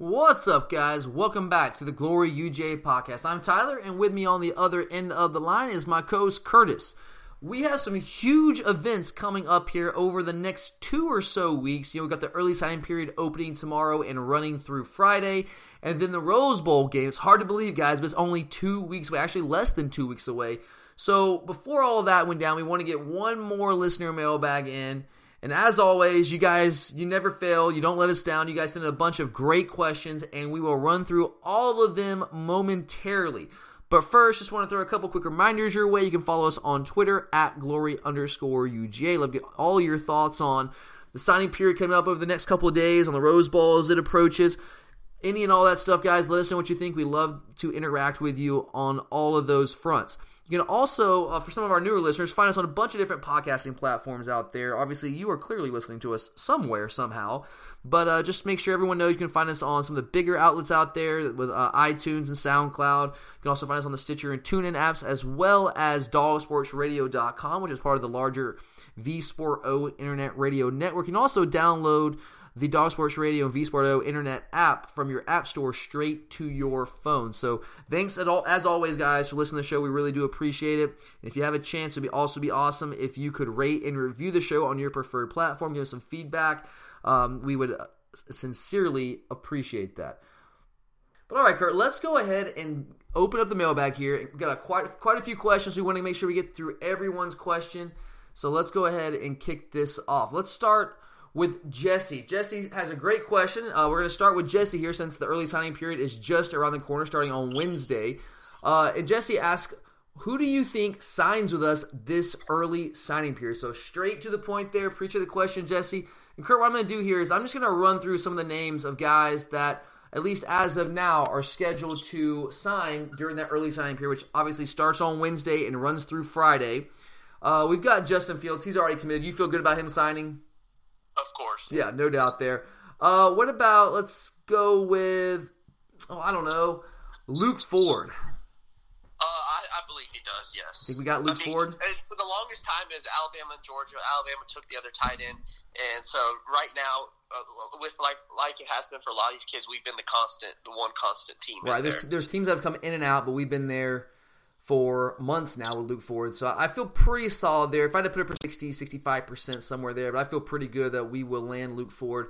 What's up, guys? Welcome back to the Glory UGA podcast. I'm Tyler, and with me on the other end of the line is my co host Curtis. We have some huge events coming up here over the next two or so weeks. You know, we got the early signing period opening tomorrow and running through Friday, and then the Rose Bowl game. It's hard to believe, guys, but it's only two weeks away, actually less than two weeks away. So before all that went down, we want to get one more listener mailbag in. And as always, you guys, you never fail. You don't let us down. You guys send a bunch of great questions, and we will run through all of them momentarily. But first, just want to throw a couple quick reminders your way. You can follow us on Twitter at glory underscore UGA. Love to get all your thoughts on the signing period coming up over the next couple of days, on the Rose Bowl as it approaches. Any and all that stuff, guys. Let us know what you think. We love to interact with you on all of those fronts. You can also, uh, for some of our newer listeners, find us on a bunch of different podcasting platforms out there. Obviously, you are clearly listening to us somewhere, somehow. But uh, just make sure everyone knows you can find us on some of the bigger outlets out there with uh, iTunes and SoundCloud. You can also find us on the Stitcher and TuneIn apps, as well as DogSportsRadio.com, which is part of the larger V Sport O Internet Radio Network. You can also download the Dog Sports Radio and V Sport O internet app from your app store straight to your phone. So thanks all as always, guys, for listening to the show. We really do appreciate it. And if you have a chance, it'd be also be awesome if you could rate and review the show on your preferred platform. Give us some feedback. Um, we would sincerely appreciate that. But all right, Kurt, let's go ahead and open up the mailbag here. We've got a, quite quite a few questions. We want to make sure we get through everyone's question. So let's go ahead and kick this off. Let's start with Jesse. Jesse has a great question. Uh, we're going to start with Jesse here since the early signing period is just around the corner, starting on Wednesday. Uh, and Jesse asks, who do you think signs with us this early signing period? So straight to the point there. Preacher the question, Jesse. And Kurt, what I'm going to do here is I'm just going to run through some of the names of guys that, at least as of now, are scheduled to sign during that early signing period, which obviously starts on Wednesday and runs through Friday. Uh, we've got Justin Fields. He's already committed. You feel good about him signing? Of course. Yeah, no doubt there. Uh, what about let's go with oh I don't know Luke Ford. Uh, I, I believe he does. Yes. Think we got Luke I mean, Ford. For the longest time, is Alabama and Georgia. Alabama took the other tight end, and so right now, uh, with like like it has been for a lot of these kids, we've been the constant, the one constant team. Right. There's there. there's teams that have come in and out, but we've been there for months now with Luke Ford. So I feel pretty solid there. If I had to put it for 60, 65% somewhere there, but I feel pretty good that we will land Luke Ford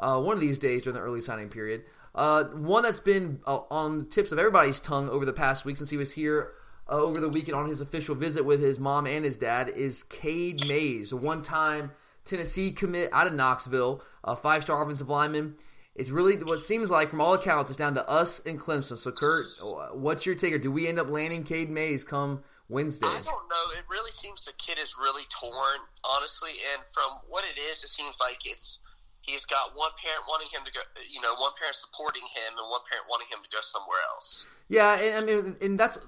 uh, one of these days during the early signing period. Uh, one that's been uh, on the tips of everybody's tongue over the past week since he was here uh, over the weekend on his official visit with his mom and his dad is Cade Mays, a one time Tennessee commit out of Knoxville, a five star offensive lineman. It's really what seems like, from all accounts, it's down to us and Clemson. So, Kurt, what's your take? Or do we end up landing Cade Mays come Wednesday? I don't know. It really seems the kid is really torn, honestly. And from what it is, it seems like it's he's got one parent wanting him to go, you know, one parent supporting him and one parent wanting him to go somewhere else. Yeah, and I mean, and that's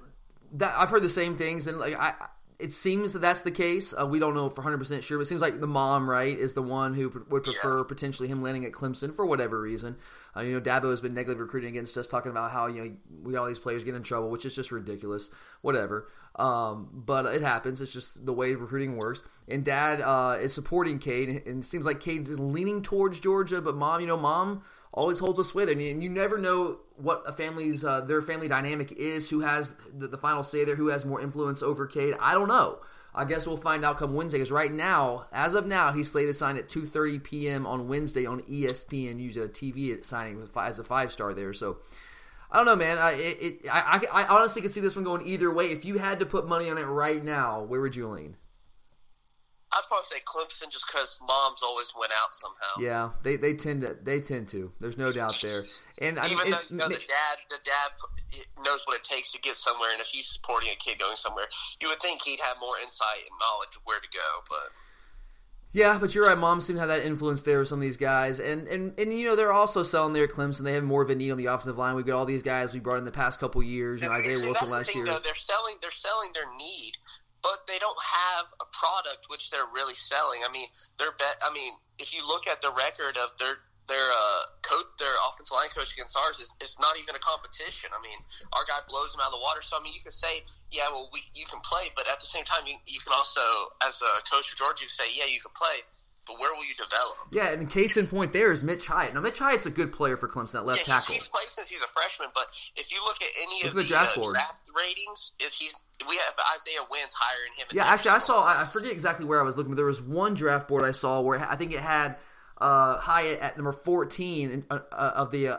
that. I've heard the same things, and like I, it seems that that's the case. Uh, we don't know for 100% sure, but it seems like the mom, right, is the one who p- would prefer Yeah. potentially him landing at Clemson for whatever reason. Uh, you know, Dabo has been negatively recruiting against us, talking about how, you know, we got all these players get in trouble, which is just ridiculous. Whatever. Um, but it happens. It's just the way recruiting works. And dad uh, is supporting Cade, and it seems like Cade is leaning towards Georgia, but mom, you know, mom always holds a sway there. And you, never know what a family's, uh, their family dynamic is, who has the, the final say there, who has more influence over Cade. I don't know. I guess we'll find out come Wednesday. Because right now, as of now, he's slated to sign at 2:30 p.m. on Wednesday on ESPN. Use a TV signing with as a five star there. So I don't know, man. I, it, I, I I honestly could see this one going either way. If you had to put money on it right now, where would you lean? I'd probably say Clemson just because mom's always went out somehow. Yeah, they, they tend to they tend to. There's no doubt there. And I mean, Even it- though you know, the dad, the dad knows what it takes to get somewhere, and if he's supporting a kid going somewhere, you would think he'd have more insight and knowledge of where to go. But Yeah, but you're right. Moms seem to have that influence there with some of these guys, and and and you know they're also selling their Clemson. They have more of a need on the offensive line. We've got all these guys we brought in the past couple years. You know, Isaiah Wilson last thing, year. Though, they're selling they're selling their need, but they don't have a product which they're really selling. I mean, they're bet. I mean, if you look at the record of their their uh, coach, their offensive line coach against ours is, is not even a competition. I mean, our guy blows them out of the water. So I mean, you can say, yeah, well, we you can play, but at the same time, you, you can also, as a coach for Georgia, you can say, yeah, you can play, but where will you develop? Yeah, and case in point there is Mitch Hyatt. Now Mitch Hyatt's a good player for Clemson at left yeah, tackle. he's, he's played since he's a freshman, but if you look at any Look of the the, draft uh, draft ratings, if he's we have Isaiah Wynn's higher him. Yeah, actually, I saw. I I forget exactly where I was looking, but there was one draft board I saw where I think it had uh, Hyatt at number fourteen in, uh, uh, of the uh,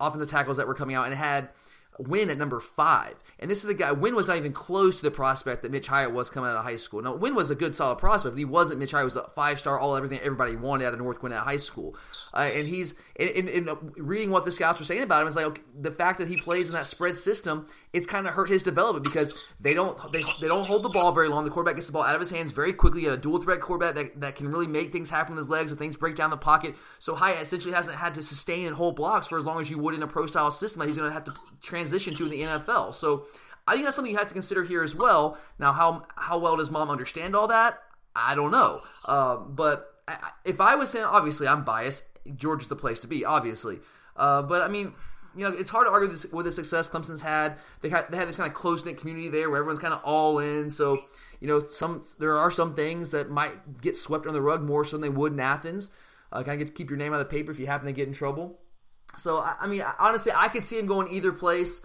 offensive tackles that were coming out, and it had Wynn at number five. And this is a guy. Wynn was not even close to the prospect that Mitch Hyatt was coming out of high school. Now, Wynn was a good, solid prospect, but he wasn't. Mitch Hyatt was a five star, all everything everybody wanted out of North Gwinnett High School. Uh, and he's in, in, in reading what the scouts were saying about him. It's like okay, the fact that he plays in that spread system. It's kind of hurt his development because they don't they, they don't hold the ball very long. The quarterback gets the ball out of his hands very quickly. You got a dual threat quarterback that, that can really make things happen with his legs and things break down the pocket. So Hyatt essentially hasn't had to sustain and hold blocks for as long as you would in a pro style system that he's going to have to transition to in the NFL. So I think that's something you have to consider here as well. Now, how how well does mom understand all that? I don't know. Uh, but I, if I was saying, obviously, I'm biased. Georgia's the place to be, obviously. Uh, but I mean, you know, it's hard to argue this, with the success Clemson's had. They had they have this kind of close knit community there where everyone's kind of all in. So you know, some there are some things that might get swept under the rug more so than they would in Athens. Uh, kind of get to keep your name out of the paper if you happen to get in trouble. So I, I mean, honestly, I could see him going either place.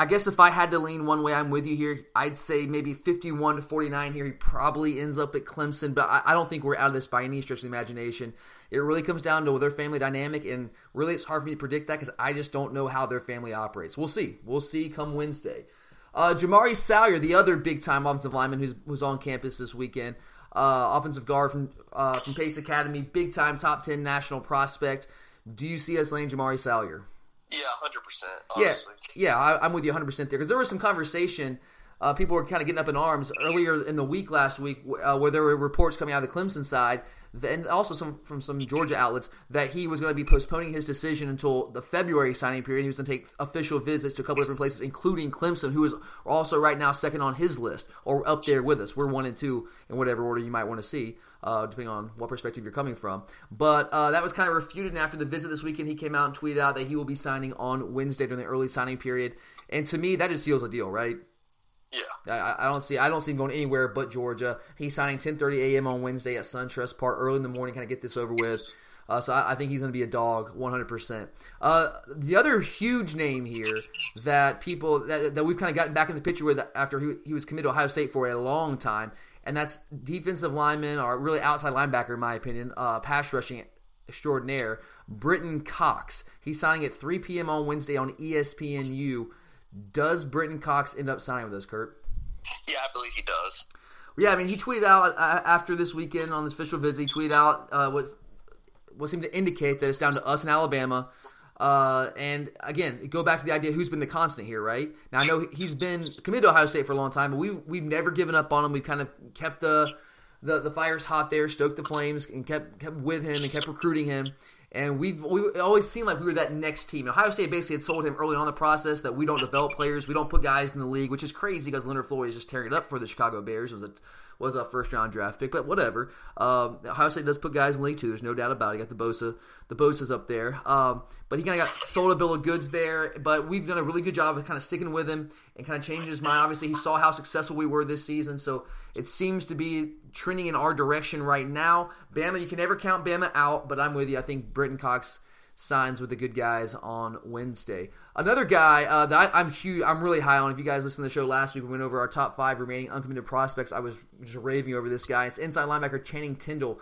I guess if I had to lean one way, I'm with you here. I'd say maybe 51 to 49 here. He probably ends up at Clemson, but I, I don't think we're out of this by any stretch of the imagination. It really comes down to their family dynamic, and really it's hard for me to predict that because I just don't know how their family operates. We'll see. We'll see come Wednesday. Uh, Jamari Salyer, the other big time offensive lineman who's who's on campus this weekend, uh, offensive guard from uh, from Pace Academy, big time top 10 national prospect. Do you see us laying Jamari Salyer? Yeah, hundred percent. Yeah, Honestly, yeah, I, I'm with you 100 percent there because there was some conversation. Uh, people were kind of getting up in arms earlier in the week last week, uh, where there were reports coming out of the Clemson side, and also some from some Georgia outlets that he was going to be postponing his decision until the February signing period. He was going to take official visits to a couple different places, including Clemson, who is also right now second on his list or up there with us. We're one and two in whatever order you might want to see uh, depending on what perspective you're coming from. But uh, that was kind of refuted. And after the visit this weekend, he came out and tweeted out that he will be signing on Wednesday during the early signing period. And to me, that just seals the deal, right? Yeah. I, I don't see I don't see him going anywhere but Georgia. He's signing 10:30 a.m. on Wednesday at SunTrust Park early in the morning. Kind of get this over with. Uh, so I, I think he's going to be a dog 100%. Uh, the other huge name here that people that, that we've kind of gotten back in the picture with after he, he was committed to Ohio State for a long time, and that's defensive lineman or really outside linebacker, in my opinion, uh, pass rushing extraordinaire, Brenton Cox. He's signing at 3 p.m. on Wednesday on ESPNU. Does Brenton Cox end up signing with us, Kurt? Yeah, I believe he does. Yeah, I mean, he tweeted out uh, after this weekend on this official visit. He tweeted out uh, what what seemed to indicate that it's down to us in Alabama. Uh, and again, go back to the idea who's been the constant here, right? Now I know he's been committed to Ohio State for a long time, but we've we've never given up on him. We've kind of kept the the, the fires hot there, stoked the flames, and kept kept with him and kept recruiting him. And we've we always seemed like we were that next team. Ohio State basically had sold him early on the process that we don't develop players, we don't put guys in the league, which is crazy because Leonard Floyd is just tearing it up for the Chicago Bears. It was a was a first round draft pick, but whatever. Um, Ohio State does put guys in league too. There's no doubt about it. You got the Bosa, the Bosa's up there, um, but he kind of got sold a bill of goods there. But we've done a really good job of kind of sticking with him and kind of changing his mind. Obviously, he saw how successful we were this season, so it seems to be trending in our direction right now. Bama, you can never count Bama out, but I'm with you. I think Brenton Cox signs with the good guys on Wednesday. Another guy uh, that I, I'm huge, I'm really high on. If you guys listened to the show last week, we went over our top five remaining uncommitted prospects. I was just raving over this guy. It's inside linebacker Channing Tindall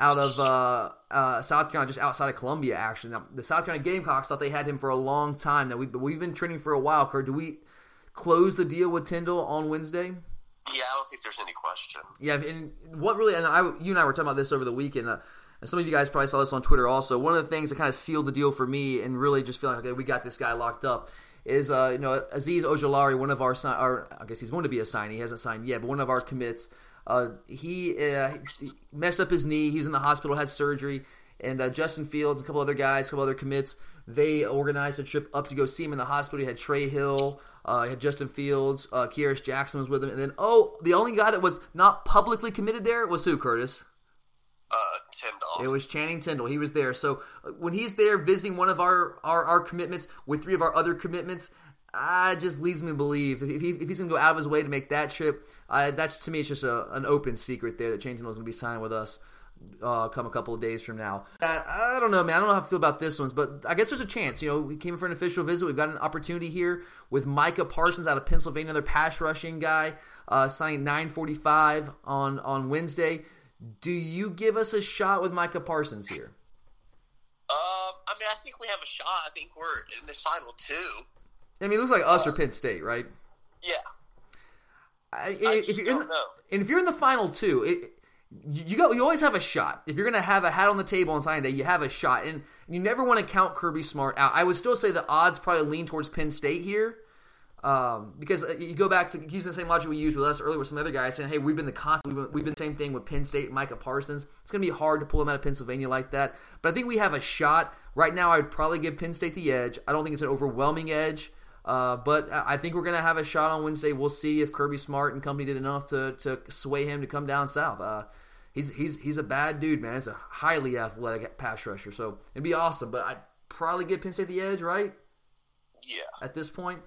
out of uh, uh, South Carolina, just outside of Columbia. Actually, now the South Carolina Gamecocks thought they had him for a long time. Now we, we've been trending for a while. Kurt, do we close the deal with Tyndall on Wednesday? Yeah, I don't think there's any question. Yeah, and what really, and I, you and I were talking about this over the weekend. Uh, and some of you guys probably saw this on Twitter also. One of the things that kind of sealed the deal for me and really just feel like, okay, we got this guy locked up is, uh, you know, Azeez Ojulari, one of our, our, I guess he's going to be a sign. He hasn't signed yet, but one of our commits Uh, he, uh, messed up his knee. He was in the hospital, had surgery, and uh, Justin Fields, a couple other guys, a couple other commits, they organized a trip up to go see him in the hospital. He had Trey Hill. Uh, he had Justin Fields, uh, Jackson was with him, and then oh, the only guy that was not publicly committed there was who? Curtis. Uh, Tindall. It was Channing Tindall. He was there. So uh, when he's there visiting one of our, our, our commitments with three of our other commitments, uh, just leads me to believe if, he, if he's going to go out of his way to make that trip, uh, that's to me it's just a, an open secret there that Channing Tindall is going to be signing with us. Uh, come a couple of days from now. I don't know, man. I don't know how I feel about this ones, but I guess there's a chance. You know, we came for an official visit. We've got an opportunity here with Micah Parsons out of Pennsylvania, another pass rushing guy, uh, signing 9:45 on on Wednesday. Do you give us a shot with Micah Parsons here? Um, I mean, I think we have a shot. I think we're in this final two. I mean, it looks like us uh, or Penn State, right? Yeah. I, if you're in the, and if you're in the final two, it, you go. You always have a shot. If you're going to have a hat on the table on signing day, you have a shot, and you never want to count Kirby Smart out. I would still say the odds probably lean towards Penn State here. Um, because uh, you go back to using the same logic we used with us earlier with some other guys saying, hey, we've been the constant, we've been, we've been the same thing with Penn State and Micah Parsons. It's going to be hard to pull him out of Pennsylvania like that. But I think we have a shot. Right now, I would probably give Penn State the edge. I don't think it's an overwhelming edge. Uh, but I think we're going to have a shot on Wednesday. We'll see if Kirby Smart and company did enough to, to sway him to come down south. Uh, he's, he's, he's a bad dude, man. He's a highly athletic pass rusher. So it'd be awesome. But I'd probably give Penn State the edge, right? Yeah. At this point.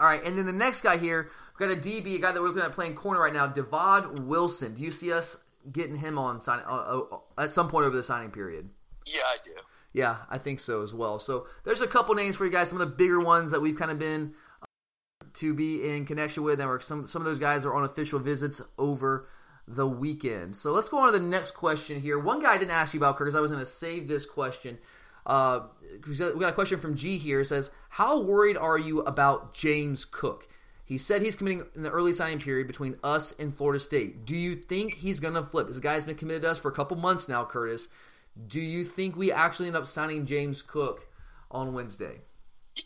All right, and then the next guy here, we've got a DB, a guy that we're looking at playing corner right now, Divaad Wilson. Do you see us getting him on sign uh, uh, at some point over the signing period? Yeah, I do. Yeah, I think so as well. So there's a couple names for you guys. Some of the bigger ones that we've kind of been uh, to be in connection with, and some some of those guys are on official visits over the weekend. So let's go on to the next question here. One guy I didn't ask you about because I was going to save this question. Uh, we got a question from G here. It says, "How worried are you about James Cook?" He said he's committing in the early signing period between us and Florida State. Do you think he's going to flip? This guy's been committed to us for a couple months now, Curtis. Do you think we actually end up signing James Cook on Wednesday?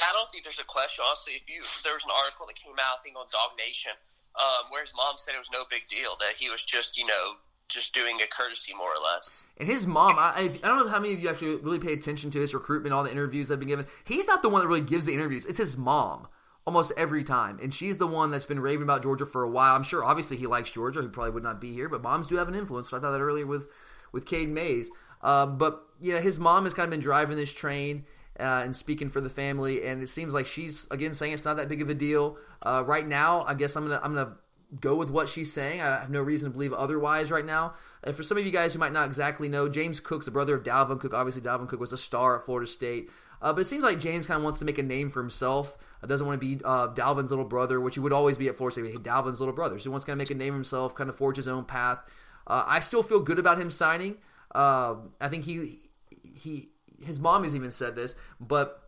I don't think there's a question. Honestly, if you there was an article that came out, I think on DawgNation, um, where his mom said it was no big deal that he was just you know just doing a courtesy more or less. And his mom, I, I don't know how many of you actually really pay attention to his recruitment, all the interviews I've been given. He's not the one that really gives the interviews. It's his mom almost every time. And she's the one that's been raving about Georgia for a while. I'm sure obviously he likes Georgia. He probably would not be here, but moms do have an influence. So I thought that earlier with with Cade Mays. Uh, but you know, his mom has kind of been driving this train. Uh, and speaking for the family, and it seems like she's again saying it's not that big of a deal uh, right now. I guess I'm gonna I'm gonna go with what she's saying. I have no reason to believe otherwise right now. And for some of you guys who might not exactly know, James Cook's the brother of Dalvin Cook. Obviously, Dalvin Cook was a star at Florida State. Uh, but it seems like James kind of wants to make a name for himself. Uh, doesn't want to be uh, Dalvin's little brother, which he would always be at Florida State. Hey, Dalvin's little brother. So he wants to kind of make a name for himself, kind of forge his own path. Uh, I still feel good about him signing. Um, I think he he his mom has even said this, but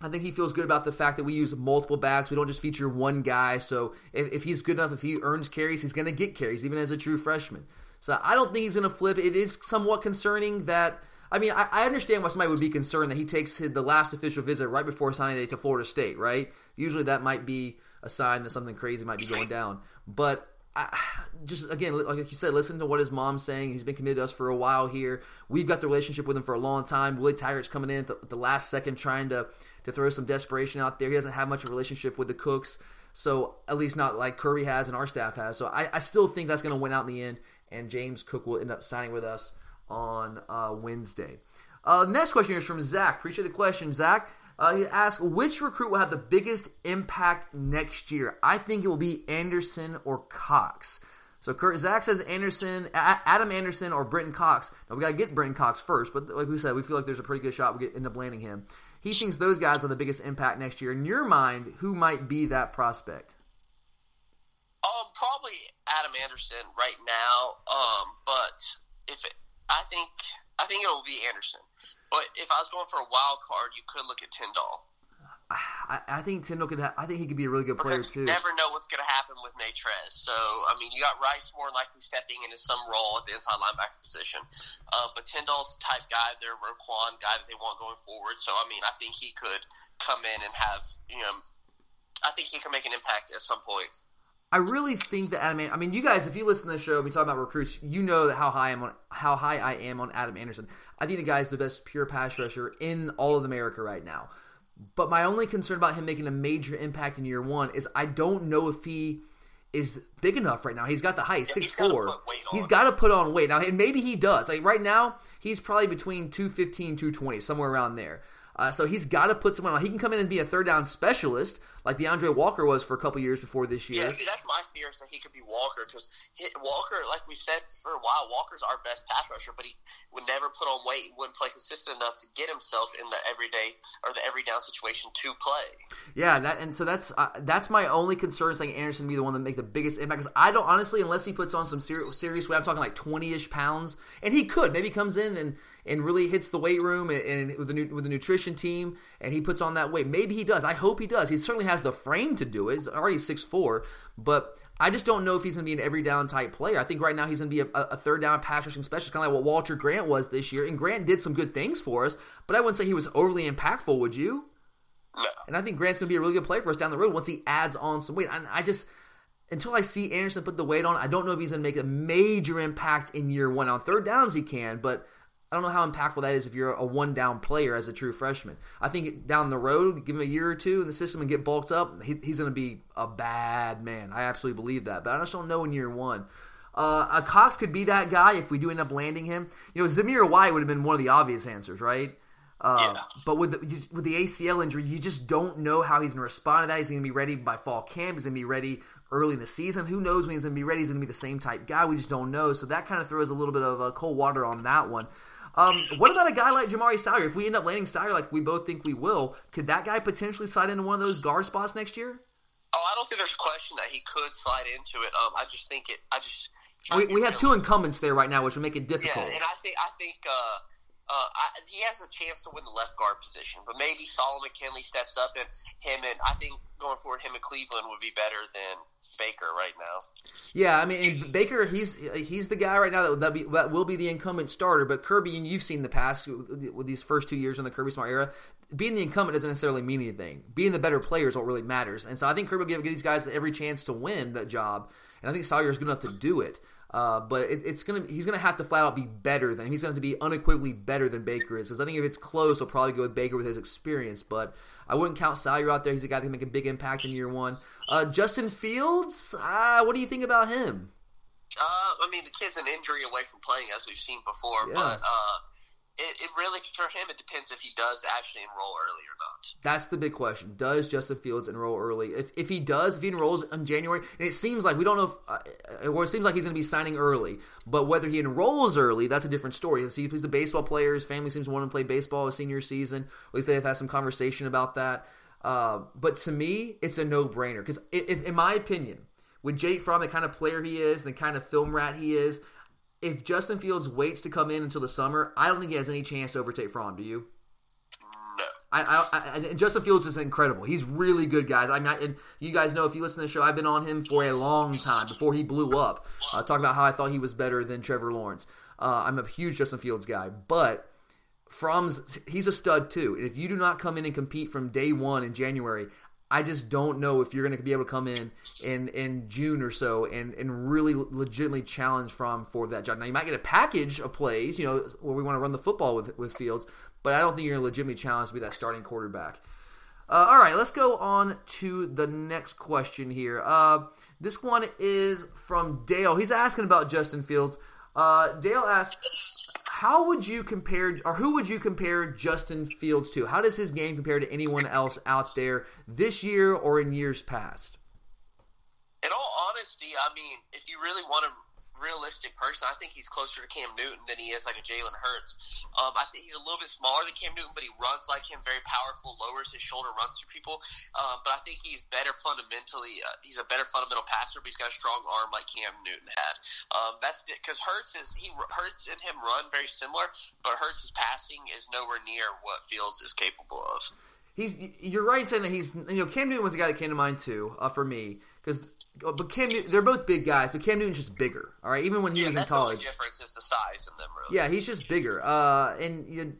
I think he feels good about the fact that we use multiple backs. We don't just feature one guy. So if, if he's good enough, if he earns carries, he's going to get carries, even as a true freshman. So I don't think he's going to flip. It is somewhat concerning that. I mean, I, I understand why somebody would be concerned that he takes his, the last official visit right before signing day to Florida State, right? Usually that might be a sign that something crazy might be going down. But I, just again, like you said, listen to what his mom's saying. He's been committed to us for a while here. We've got the relationship with him for a long time. Willie Taggart's coming in at the, the last second, trying to to throw some desperation out there. He doesn't have much of a relationship with the Cooks, so at least not like Kirby has and our staff has. So I, I still think that's going to win out in the end, and James Cook will end up signing with us on uh, Wednesday. Uh, next question is from Zach. Appreciate the question, Zach. Uh, he asks, which recruit will have the biggest impact next year? I think it will be Anderson or Cox. So Kurt, Zach says Anderson, Adam Anderson, or Brenton Cox. Now we got to get Brenton Cox first, but like we said, we feel like there's a pretty good shot we get end up landing him. He thinks those guys are the biggest impact next year. In your mind, who might be that prospect? Um, probably Adam Anderson right now. Um, but if it, I think I think it will be Anderson. But if I was going for a wild card, you could look at Tindall. I, I think Tindall could. Ha- I think he could be a really good player too. You never know what's going to happen with Natrez. So I mean, you got Rice more likely stepping into some role at the inside linebacker position, uh, but Tindall's type guy, their Roquan guy that they want going forward. So I mean, I think he could come in and have you know, I think he can make an impact at some point. I really think that Adam. I mean, you guys, if you listen to the show, we talk about recruits. You know how high I'm on how high I am on Adam Anderson. I think the guy's the best pure pass rusher in all of America right now. But my only concern about him making a major impact in year one is I don't know if he is big enough right now. He's got the height, Yeah, six he's four. on. got to put on weight now, and maybe he does. Like right now, he's probably between 215, 220, somewhere around there. Uh, so he's got to put someone on. He can come in and be a third down specialist, like D'Andre Walker was for a couple years before this year. Yeah, see, that's my fear is that he could be Walker because Walker, like we said for a while, Walker's our best pass rusher, but he would never put on weight, and wouldn't play consistent enough to get himself in the everyday or the every down situation to play. Yeah, that and so that's uh, that's my only concern is saying Anderson be the one that make the biggest impact because I don't honestly unless he puts on some serious serious weight. I'm talking like 20 ish pounds, and he could maybe comes in and and really hits the weight room and, and with the nu- with the nutrition team and he puts on that weight. Maybe he does. I hope he does. He certainly has the frame to do it. He's already six four, but. I just don't know if he's going to be an every down type player. I think right now he's going to be a, a third down pass rushing specialist, kind of like what Walter Grant was this year. And Grant did some good things for us, but I wouldn't say he was overly impactful. Would you? No. And I think Grant's going to be a really good player for us down the road once he adds on some weight. And I just, until I see Anderson put the weight on, I don't know if he's going to make a major impact in year one. On third downs, he can, but I don't know how impactful that is if you're a one down player as a true freshman. I think down the road, give him a year or two in the system and get bulked up, he, he's going to be a bad man. I absolutely believe that. But I just don't know in year one. Uh, uh, Cox could be that guy if we do end up landing him. You know, Zamir White would have been one of the obvious answers, right? Uh, Yeah. But with the, with the ACL injury, you just don't know how he's going to respond to that. He's going to be ready by fall camp. He's going to be ready early in the season. Who knows when he's going to be ready? He's going to be the same type guy. We just don't know. So that kind of throws a little bit of uh, cold water on that one. Um, what about a guy like Jamari Salyer? If we end up landing Salyer like we both think we will, could that guy potentially slide into one of those guard spots next year? Oh, I don't think there's a question that he could slide into it. Um, I just think it. I just. We, we have two incumbents there right now, which would make it difficult. Yeah, difficult. and I think I think uh, uh, I, he has a chance to win the left guard position, but maybe Solomon Kindley steps up, and him and I think going forward, him and Cleveland would be better than Baker right now. Yeah, I mean Baker, he's he's the guy right now that be, that will be the incumbent starter. But Kirby, and you've seen the past with with these first two years in the Kirby Smart era, being the incumbent doesn't necessarily mean anything. Being the better player is what really matters. And so I think Kirby will give, give these guys every chance to win that job. And I think Salyer is good enough to do it. Uh, but it, it's gonna he's gonna have to flat out be better than he's going to be unequivocally better than Baker is. Because I think if it's close, he'll probably go with Baker with his experience. But I wouldn't count Salyer out there. He's a guy that can make a big impact in year one. Uh, Justin Fields, uh, what do you think about him? Uh, I mean, the kid's an injury away from playing, as we've seen before, Yeah. but uh, it, it really for him it depends if he does actually enroll early or not. That's the big question. Does Justin Fields enroll early? If, if he does, if he enrolls in January, and it seems like we don't know if, uh, or it seems like he's going to be signing early, but whether he enrolls early, that's a different story. He's a baseball player. His family seems to want to play baseball his senior season. At least they've had some conversation about that. Uh, but to me, it's a no brainer because, in my opinion, with Jake Fromm, the kind of player he is, the kind of film rat he is, if Justin Fields waits to come in until the summer, I don't think he has any chance to overtake Fromm. Do you? No. I, I, I and Justin Fields is incredible. He's really good, guys. I mean, I, and you guys know if you listen to the show, I've been on him for a long time before he blew up. Uh, talking about how I thought he was better than Trevor Lawrence. Uh, I'm a huge Justin Fields guy, but Fromm's he's a stud too. And if you do not come in and compete from day one in January, I just don't know if you're going to be able to come in in in June or so and and really legitimately challenge Fromm for that job. Now you might get a package of plays, you know, where we want to run the football with with Fields, but I don't think you're going to legitimately challenge to be that starting quarterback. Uh, all right, let's go on to the next question here. Uh, this one is from Dale. He's asking about Justin Fields. Uh, Dale asks, "How would you compare, or who would you compare Justin Fields to? How does his game compare to anyone else out there this year or in years past?" In all honesty, I mean, if you really want a realistic person, I think he's closer to Cam Newton than he is like a Jalen Hurts. Um, I think he's a little bit smaller than Cam Newton, but he runs like him, very powerful, lowers his shoulder, runs through people. Um, but I think he's better fundamentally. Uh, he's a better fundamental passer, but he's got a strong arm like Cam Newton had. Um, that's because Hurts is he Hurts and him run very similar, but Hurts' passing is nowhere near what Fields is capable of. He's you're right saying that he's you know Cam Newton was a guy that came to mind too uh, for me because but Cam Newton, they're both big guys, but Cam Newton's just bigger. All right, even when he Yeah, was in that's the college. difference is the size in them, really. Yeah, he's just bigger. Uh, and you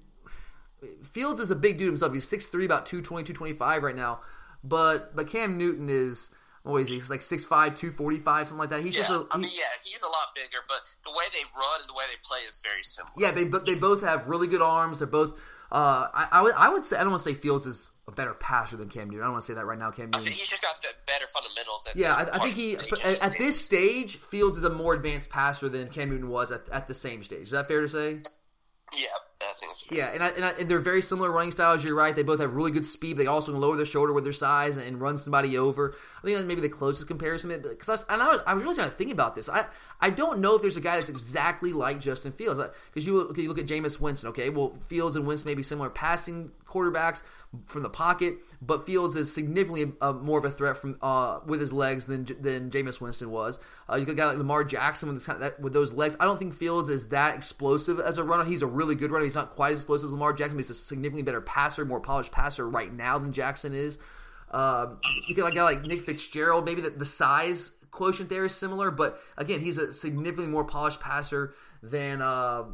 Fields is a big dude himself. He's 6'3", about 220, 225 right now. But but Cam Newton is what is he? He's like 6'5", 245, something like that. He's yeah, just a, he, I mean, yeah, he's a lot bigger, but the way they run and the way they play is very similar. yeah. They they both have really good arms. They're both. Uh, I, I would I would say I don't want to say Fields is a better passer than Cam Newton. I don't want to say that right now. Cam Newton. he's just got the better fundamentals. At Yeah, I, I think he in but age. at, at this stage, Fields is a more advanced passer than Cam Newton was at, at the same stage. Is that fair to say? Yeah, I think it's. Yeah, and, I, and, I, and they're very similar running styles. You're right. They both have really good speed. They also can lower their shoulder with their size and, and run somebody over. I think that's maybe the closest comparison. Because I, was- and I, was, I was really trying to think about this. I I don't know if there's a guy that's exactly like Justin Fields. Because you, look- you look at Jameis Winston. Okay, well Fields and Winston may be similar passing quarterbacks from the pocket, but Fields is significantly uh, more of a threat from uh, with his legs than than Jameis Winston was. Uh, you got a guy like Lamar Jackson with, kind of that, with those legs. I don't think Fields is that explosive as a runner. He's a really good runner. He's not quite as explosive as Lamar Jackson, but he's a significantly better passer, more polished passer right now than Jackson is. Um, you get a guy like Nick Fitzgerald. Maybe the, the size quotient there is similar, but again, he's a significantly more polished passer than uh,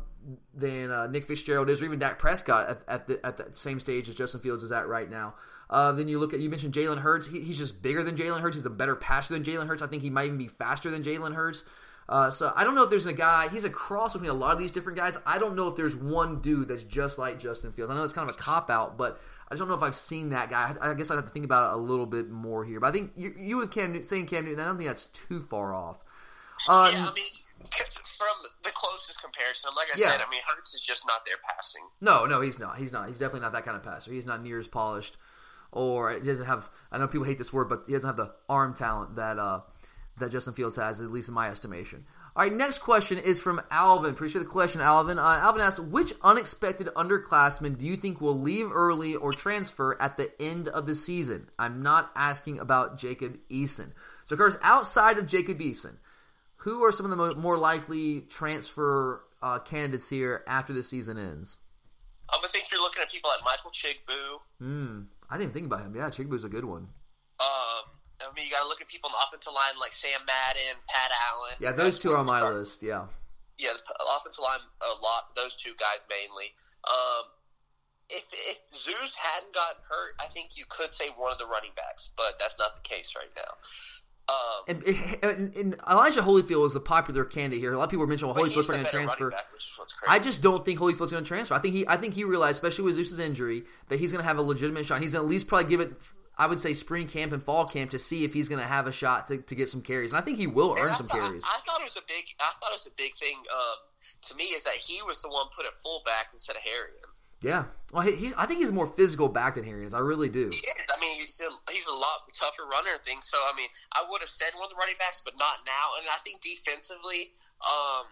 than uh, Nick Fitzgerald is, or even Dak Prescott at, at the at the same stage as Justin Fields is at right now. Uh, then you look at you mentioned Jalen Hurts. He, he's just bigger than Jalen Hurts. He's a better passer than Jalen Hurts. I think he might even be faster than Jalen Hurts. Uh, so I don't know if there's a guy. He's a cross between a lot of these different guys. I don't know if there's one dude that's just like Justin Fields. I know it's kind of a cop out, but I just don't know if I've seen that guy. I, I guess I have to think about it a little bit more here. But I think you, you with Cam Newton, saying Cam Newton, I don't think that's too far off. Um, yeah, I mean, from the closest comparison, like I Yeah. said, I mean, Hurts is just not there passing. No, no, he's not. He's not. He's definitely not that kind of passer. He's not near as polished, or he doesn't have. I know people hate this word, but he doesn't have the arm talent that uh, that Justin Fields has, at least in my estimation. All right, next question is from Alvin. Appreciate the question, Alvin. Uh, Alvin asks, which unexpected underclassmen do you think will leave early or transfer at the end of the season? I'm not asking about Jacob Eason. So, of course, outside of Jacob Eason, who are some of the mo- more likely transfer uh, candidates here after the season ends? Um, I think you're looking at people like Michael Chigbu. Mm, I didn't think about him. Yeah, Chigbu's a good one. Um, I mean, you got to look at people on the offensive line like Sam Madden, Pat Allen. Yeah, those two are on my Start- list. Yeah. Yeah, the offensive line a lot. Those two guys mainly. Um, if if Zeus hadn't gotten hurt, I think you could say one of the running backs, but that's not the case right now. Um, And, and, and Elijah Holyfield is the popular candidate here. A lot of people are mentioning, well, Holyfield's going to transfer. back, which is what's crazy. I just don't think Holyfield's going to transfer. I think he, I think he realized, especially with Zeus's injury, that he's going to have a legitimate shot. He's going to at least probably give it, I would say, spring camp and fall camp to see if he's going to have a shot to, to get some carries. And I think he will earn some thought, carries. I, I thought it was a big. I thought it was a big thing um, to me is that he was the one put at fullback instead of Herrien. Yeah. Well, he- he's. I think he's a more physical back than Harry is. I really do. He is. I mean, he's a, he's a lot tougher runner and things. So I mean, I would have said one of the running backs, but not now. And I think defensively, um,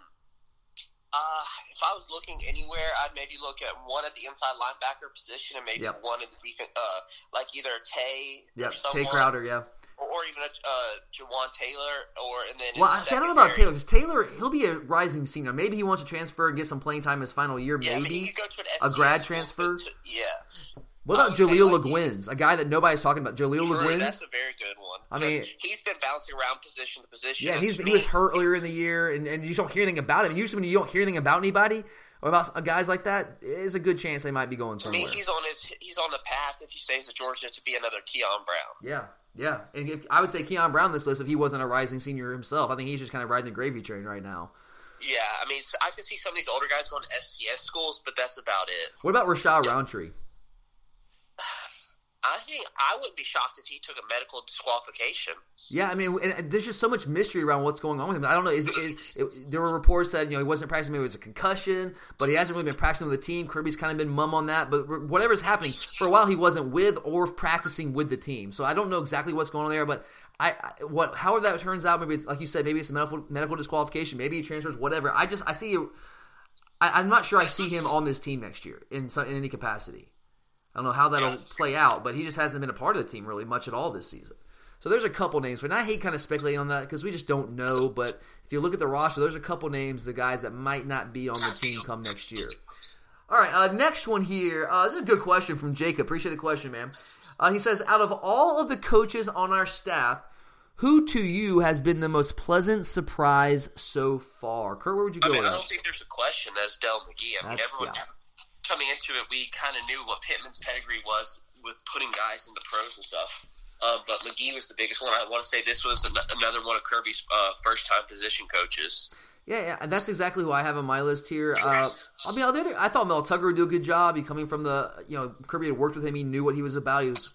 uh, if I was looking anywhere, I'd maybe look at one at the inside linebacker position and maybe Yep. one in the defense, uh, like either Tae Yeah. or someone, Tae Crowder. Yeah. or, or even a uh, Juwan Taylor, or and then Well, I, see, I don't know about Taylor because Taylor he'll be a rising senior. Maybe he wants to transfer and get some playing time his final year. Yeah, I mean, Maybe. he could go to an a grad transfer? but- Yeah, What about oh, say, Jaleel like, Laguins, a guy that nobody's talking about? Jaleel True, Laguins. that's a very good one. I mean- he's been bouncing around position to position. Yeah, he's, he was hurt earlier in the year, and, and you don't hear anything about him. Usually, when you don't hear anything about anybody or about uh, guys like that, it's a good chance they might be going To me, somewhere. he's on his he's on the path if he stays at Georgia to be another Keon Brown. Yeah, yeah. And if, I would say Keon Brown this list if he wasn't a rising senior himself. I think he's just kind of riding the gravy train right now. Yeah, I mean, I could see some of these older guys going to FCS schools, but that's about it. What about Rashad Roundtree? I think I wouldn't be shocked if he took a medical disqualification. Yeah, I mean, there's just so much mystery around what's going on with him. I don't know. Is it, it, there were reports that you know he wasn't practicing. Maybe it was a concussion, but he hasn't really been practicing with the team. Kirby's kind of been mum on that. But whatever's happening, for a while he wasn't with or practicing with the team. So I don't know exactly what's going on there. But I, I what however that turns out, maybe it's like you said, maybe it's a medical medical disqualification, maybe he transfers, whatever. I just I see. I, I'm not sure I see him on this team next year in some, in any capacity. I don't know how that'll play out, but he just hasn't been a part of the team really much at all this season. So there's a couple names, and I hate kind of speculating on that because we just don't know. But if you look at the roster, there's a couple names, the guys that might not be on the team come next year. All right, uh, next one here. Uh, this is a good question from Jacob. Appreciate the question, man. Uh, he says, out of all of the coaches on our staff, who to you has been the most pleasant surprise so far? Kurt, where would you I go mean, with I don't think there's a question. That's Dell McGee. I mean, That's- everyone yeah. Coming into it, we kind of knew what Pittman's pedigree was with putting guys into pros and stuff. Um, but McGee was the biggest one. I want to say this was another one of Kirby's uh, first time position coaches. Yeah, yeah, and that's exactly who I have on my list here. Uh, I mean, I thought Mel Tucker would do a good job. He coming from the, you know, Kirby had worked with him. He knew what he was about. He was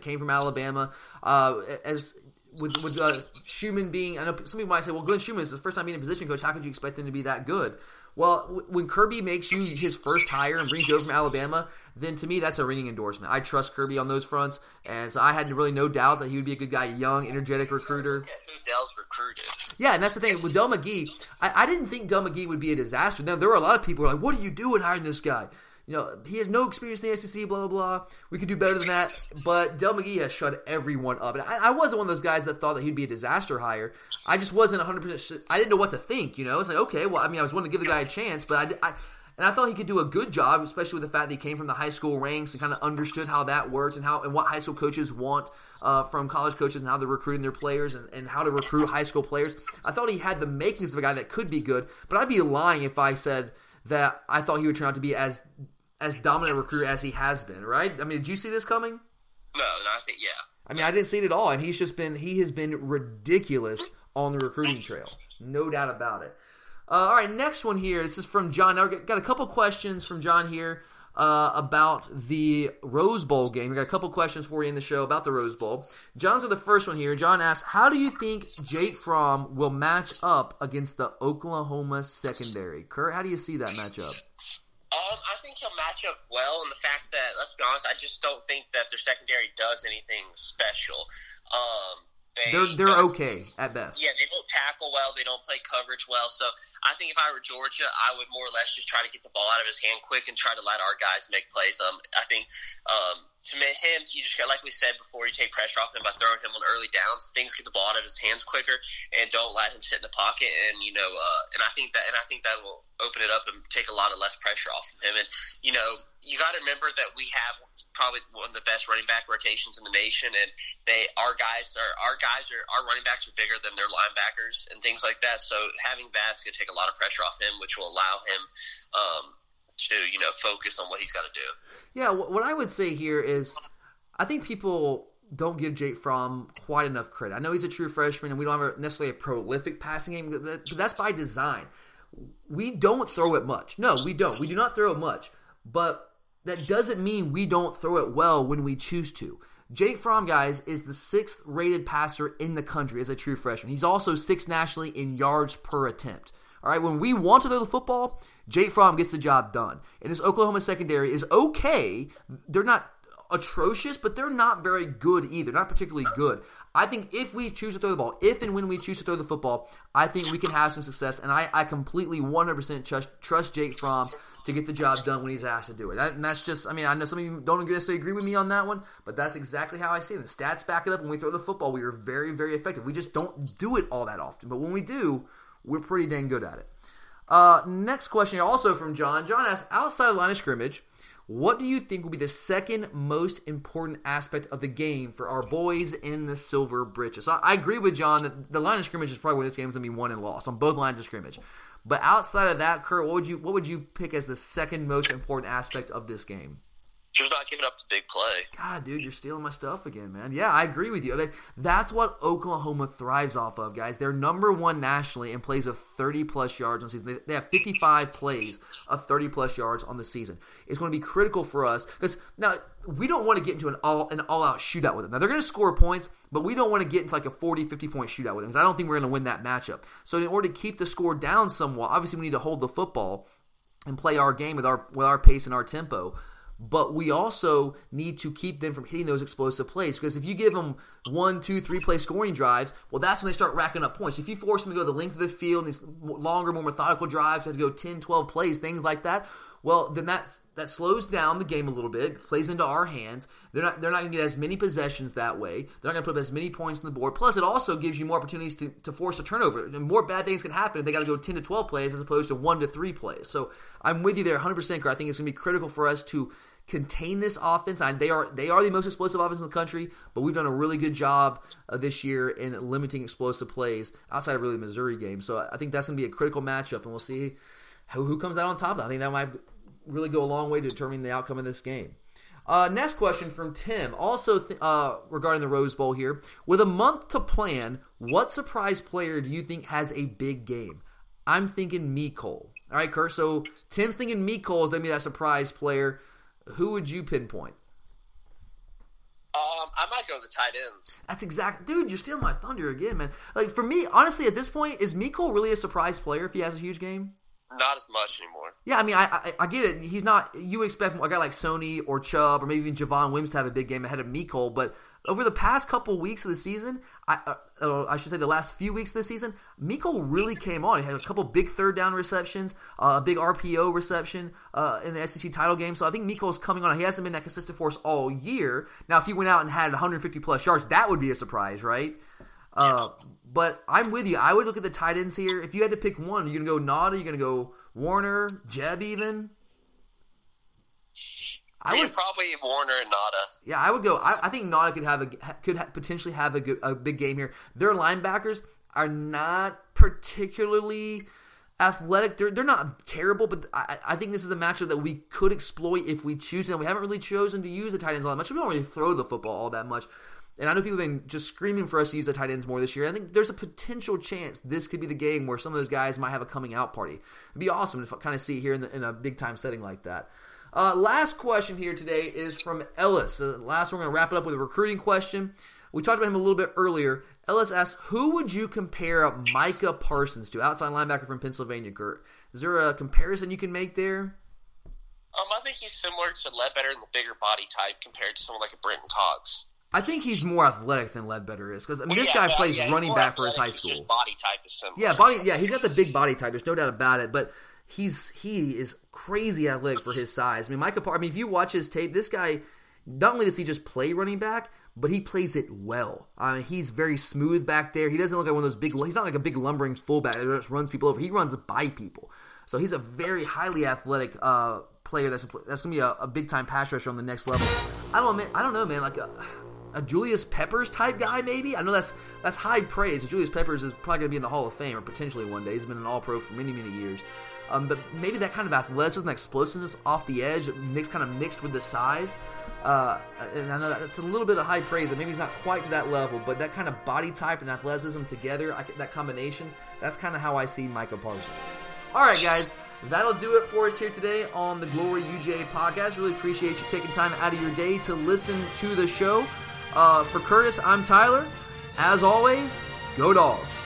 came from Alabama. Uh, as with with uh, Schumann being, I know some people might say, well, Glenn Schumann is the first time being a position coach. How could you expect him to be that good? Well, when Kirby makes you his first hire and brings you over from Alabama, then to me that's a ringing endorsement. I trust Kirby on those fronts, and so I had really no doubt that he would be a good guy, young, energetic recruiter. Dell's recruited? Yeah, and that's the thing with Dell McGee. I, I didn't think Dell McGee would be a disaster. Now there were a lot of people who were like, "What are you doing hiring this guy?" You know, he has no experience in the SEC, blah, blah, blah. We could do better than that. But Dell McGee has shut everyone up. And I, I, wasn't one of those guys that thought that he'd be a disaster hire. I just wasn't 100%. I didn't know what to think, you know? It's like, okay, well, I mean, I was willing to give the guy a chance, but I, I and I thought he could do a good job, especially with the fact that he came from the high school ranks and kind of understood how that works and how and what high school coaches want uh, from college coaches and how they're recruiting their players and, and how to recruit high school players. I thought he had the makings of a guy that could be good, but I'd be lying if I said that I thought he would turn out to be as as dominant a recruiter as he has been, right? I mean, did you see this coming? No, no, I think yeah. I mean, I didn't see it at all, and he's just been he has been ridiculous on the recruiting trail, no doubt about it. Uh, all right, next one here. This is from John. Now got a couple questions from John here uh, about the Rose Bowl game. We got a couple questions for you in the show about the Rose Bowl. John's the first one here. John asks, "How do you think Jake Fromm will match up against the Oklahoma secondary?" Kurt, how do you see that matchup? Um, I think he'll match up well in the fact that, let's be honest, I just don't think that their secondary does anything special. Um, they they're they're okay at best. Yeah, they don't tackle well. They don't play coverage well. So I think if I were Georgia, I would more or less just try to get the ball out of his hand quick and try to let our guys make plays. Um, I think um, to him, you just got like we said before, you take pressure off him by throwing him on early downs. Things get the ball out of his hands quicker, and don't let him sit in the pocket. And you know, uh, and I think that, and I think that will open it up and take a lot of less pressure off of him. And you know, you got to remember that we have probably one of the best running back rotations in the nation, and they our guys are our guys are our running backs are bigger than their linebackers and things like that. So having that's going to take a lot of pressure off him, which will allow him. Um, to you know focus on what he's got to do. Yeah, what I would say here is, I think people don't give Jake Fromm quite enough credit. I know he's a true freshman, and we don't have necessarily a prolific passing game, but that's by design. We don't throw it much. No, we don't. We do not throw it much, but that doesn't mean we don't throw it well when we choose to. Jake Fromm, guys, is the sixth rated passer in the country as a true freshman. He's also sixth nationally in yards per attempt. All right, when we want to throw the football, Jake Fromm gets the job done. And this Oklahoma secondary is okay. They're not atrocious, but they're not very good either. Not particularly good. I think if we choose to throw the ball, if and when we choose to throw the football, I think we can have some success. And I, I completely 100% trust, trust Jake Fromm to get the job done when he's asked to do it. And that's just, I mean, I know some of you don't necessarily agree with me on that one, but that's exactly how I see it. The stats back it up. When we throw the football, we are very, very effective. We just don't do it all that often. But when we do, we're pretty dang good at it. Uh, next question also from John. John asks, outside of line of scrimmage, what do you think will be the second most important aspect of the game for our boys in the silver britches? So I agree with John that the line of scrimmage is probably where this game is going to be won and lost on both lines of scrimmage. But outside of that, Kurt, what would you what would you pick as the second most important aspect of this game? Just not giving up the big play. God, dude, you're stealing my stuff again, man. Yeah, I agree with you. That's what Oklahoma thrives off of, guys. They're number one nationally in plays of 30 plus yards on season. They have 55 plays of 30 plus yards on the season. It's going to be critical for us because now we don't want to get into an all an all out shootout with them. Now they're going to score points, but we don't want to get into like a 40, 50 point shootout with them because I don't think we're going to win that matchup. So in order to keep the score down somewhat, obviously we need to hold the football and play our game with our with our pace and our tempo but we also need to keep them from hitting those explosive plays because if you give them one, two, three play scoring drives, well, that's when they start racking up points. If you force them to go the length of the field, these longer, more methodical drives, have to go 10, 12 plays, things like that, well, then that that slows down the game a little bit, plays into our hands. They're not they're not going to get as many possessions that way. They're not going to put up as many points on the board. Plus, it also gives you more opportunities to, to force a turnover. And more bad things can happen if they got to go ten to twelve plays as opposed to one to three plays. So I'm with you there, 100. percent I think it's going to be critical for us to contain this offense. And they are they are the most explosive offense in the country, but we've done a really good job uh, this year in limiting explosive plays outside of really the Missouri game. So I think that's going to be a critical matchup, and we'll see who, who comes out on top. Of that. I think that might really go a long way to determining the outcome of this game. Uh, next question from Tim, also th- uh, regarding the Rose Bowl here. With a month to plan, what surprise player do you think has a big game? I'm thinking Mecole. All right, Kurt. So Tim's thinking Mecole is going to be that surprise player. Who would you pinpoint? Um, I might go the tight ends. That's exact, dude. You're stealing my thunder again, man. Like for me, honestly, at this point, is Mecole really a surprise player if he has a huge game? Not as much anymore. Yeah, I mean, I, I, I get it. He's not. You expect a guy like Sony or Chubb or maybe even Javon Wims to have a big game ahead of Mecole, but over the past couple weeks of the season, I, uh, uh, I should say the last few weeks of the season, Mecole really came on. He had a couple big third down receptions, uh, a big RPO reception uh, in the SEC title game. So I think Mecole's coming on. He hasn't been that consistent for us all year. Now, if he went out and had 150 plus yards, that would be a surprise, right? Uh, but I'm with you. I would look at the tight ends here. If you had to pick one, you're gonna go Nauta. You're gonna go Woerner, Jeb, even. I would probably Woerner and Nauta. Yeah, I would go. I, I think Nauta could have a could ha- potentially have a, good, a big game here. Their linebackers are not particularly athletic. They're they're not terrible, but I, I think this is a matchup that we could exploit if we choose. And we haven't really chosen to use the tight ends all that much. We don't really throw the football all that much. And I know people have been just screaming for us to use the tight ends more this year. I think there's a potential chance this could be the game where some of those guys might have a coming out party. It'd be awesome to kind of see here in, the, in a big time setting like that. Uh, last question here today is from Ellis. Uh, last, we're going to wrap it up with a recruiting question. We talked about him a little bit earlier. Ellis asks, "Who would you compare Micah Parsons to, outside linebacker from Pennsylvania?" Curt, is there a comparison you can make there? Um, I think he's similar to Ledbetter in the bigger body type compared to someone like a Brenton Cox. I think he's more athletic than Ledbetter is because I mean well, this yeah, guy plays yeah, running back for his high school. body type is similar. Yeah, body. Yeah, he's got the big body type. There's no doubt about it. But he's he is crazy athletic for his size. I mean, Micah. I mean, if you watch his tape, this guy not only does he just play running back, but he plays it well. I mean, he's very smooth back there. He doesn't look like one of those big. He's not like a big lumbering fullback that just runs people over. He runs by people. So he's a very highly athletic uh, player. That's that's gonna be a, a big time pass rusher on the next level. I don't man. I don't know, man. Like a, a Julius Peppers type guy, maybe. I know that's that's high praise. Julius Peppers is probably gonna be in the Hall of Fame or potentially one day. He's been an All Pro for many many years. Um, but maybe that kind of athleticism, explosiveness off the edge, mixed kind of mixed with the size. Uh, and I know that's a little bit of high praise, and maybe he's not quite to that level, but that kind of body type and athleticism together, I, that combination, that's kind of how I see Micah Parsons. All right, guys, that'll do it for us here today on the Glory UJ podcast. Really appreciate you taking time out of your day to listen to the show. Uh, for Curtis, I'm Tyler. As always, go dogs.